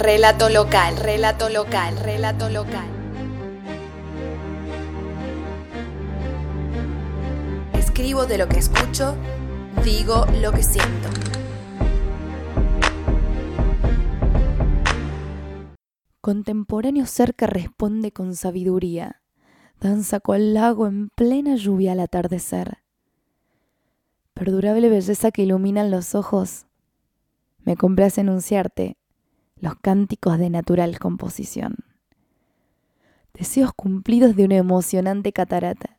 relato local, relato local, relato local. Escribo de lo que escucho, digo lo que siento. Contemporáneo ser que responde con sabiduría, danza cual lago en plena lluvia al atardecer. Perdurable belleza que iluminan los ojos, me complace anunciarte los cánticos de natural composición. Deseos cumplidos de una emocionante catarata.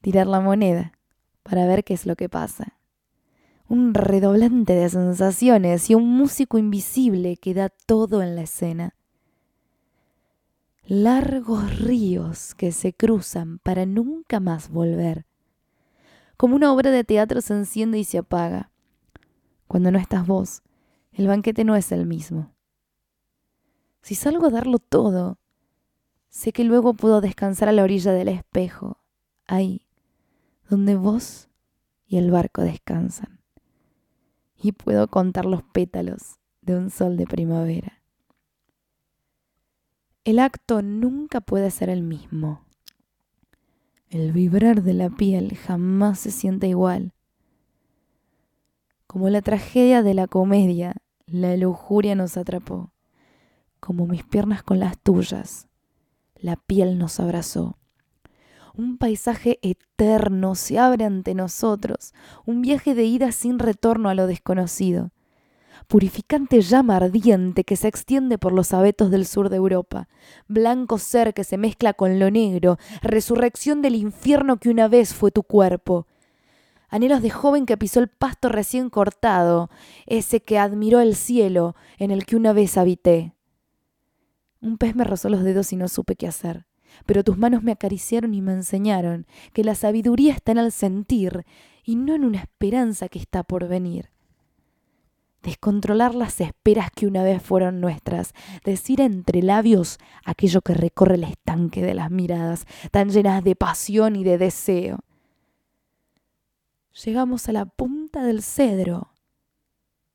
Tirar la moneda para ver qué es lo que pasa. Un redoblante de sensaciones y un músico invisible que da todo en la escena. Largos ríos que se cruzan para nunca más volver. Como una obra de teatro se enciende y se apaga. Cuando no estás vos, el banquete no es el mismo. Si salgo a darlo todo, sé que luego puedo descansar a la orilla del espejo, ahí, donde vos y el barco descansan. Y puedo contar los pétalos de un sol de primavera. El acto nunca puede ser el mismo. El vibrar de la piel jamás se siente igual. Como la tragedia de la comedia, la lujuria nos atrapó como mis piernas con las tuyas. La piel nos abrazó. Un paisaje eterno se abre ante nosotros, un viaje de ida sin retorno a lo desconocido. Purificante llama ardiente que se extiende por los abetos del sur de Europa, blanco ser que se mezcla con lo negro, resurrección del infierno que una vez fue tu cuerpo. Anhelos de joven que pisó el pasto recién cortado, ese que admiró el cielo en el que una vez habité. Un pez me rozó los dedos y no supe qué hacer. Pero tus manos me acariciaron y me enseñaron que la sabiduría está en el sentir y no en una esperanza que está por venir. Descontrolar las esperas que una vez fueron nuestras, decir entre labios aquello que recorre el estanque de las miradas, tan llenas de pasión y de deseo. Llegamos a la punta del cedro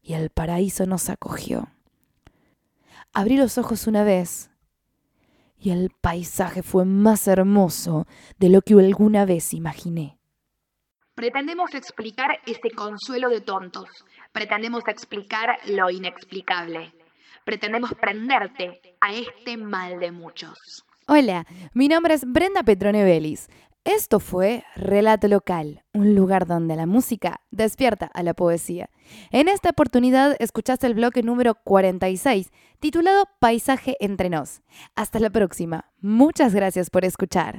y el paraíso nos acogió. Abrí los ojos una vez y el paisaje fue más hermoso de lo que alguna vez imaginé. Pretendemos explicar este consuelo de tontos. Pretendemos explicar lo inexplicable. Pretendemos prenderte a este mal de muchos. Hola, mi nombre es Brenda Petrone Vélez. Esto fue Relato Local, un lugar donde la música despierta a la poesía. En esta oportunidad escuchaste el bloque número 46, titulado Paisaje entre nos. Hasta la próxima. Muchas gracias por escuchar.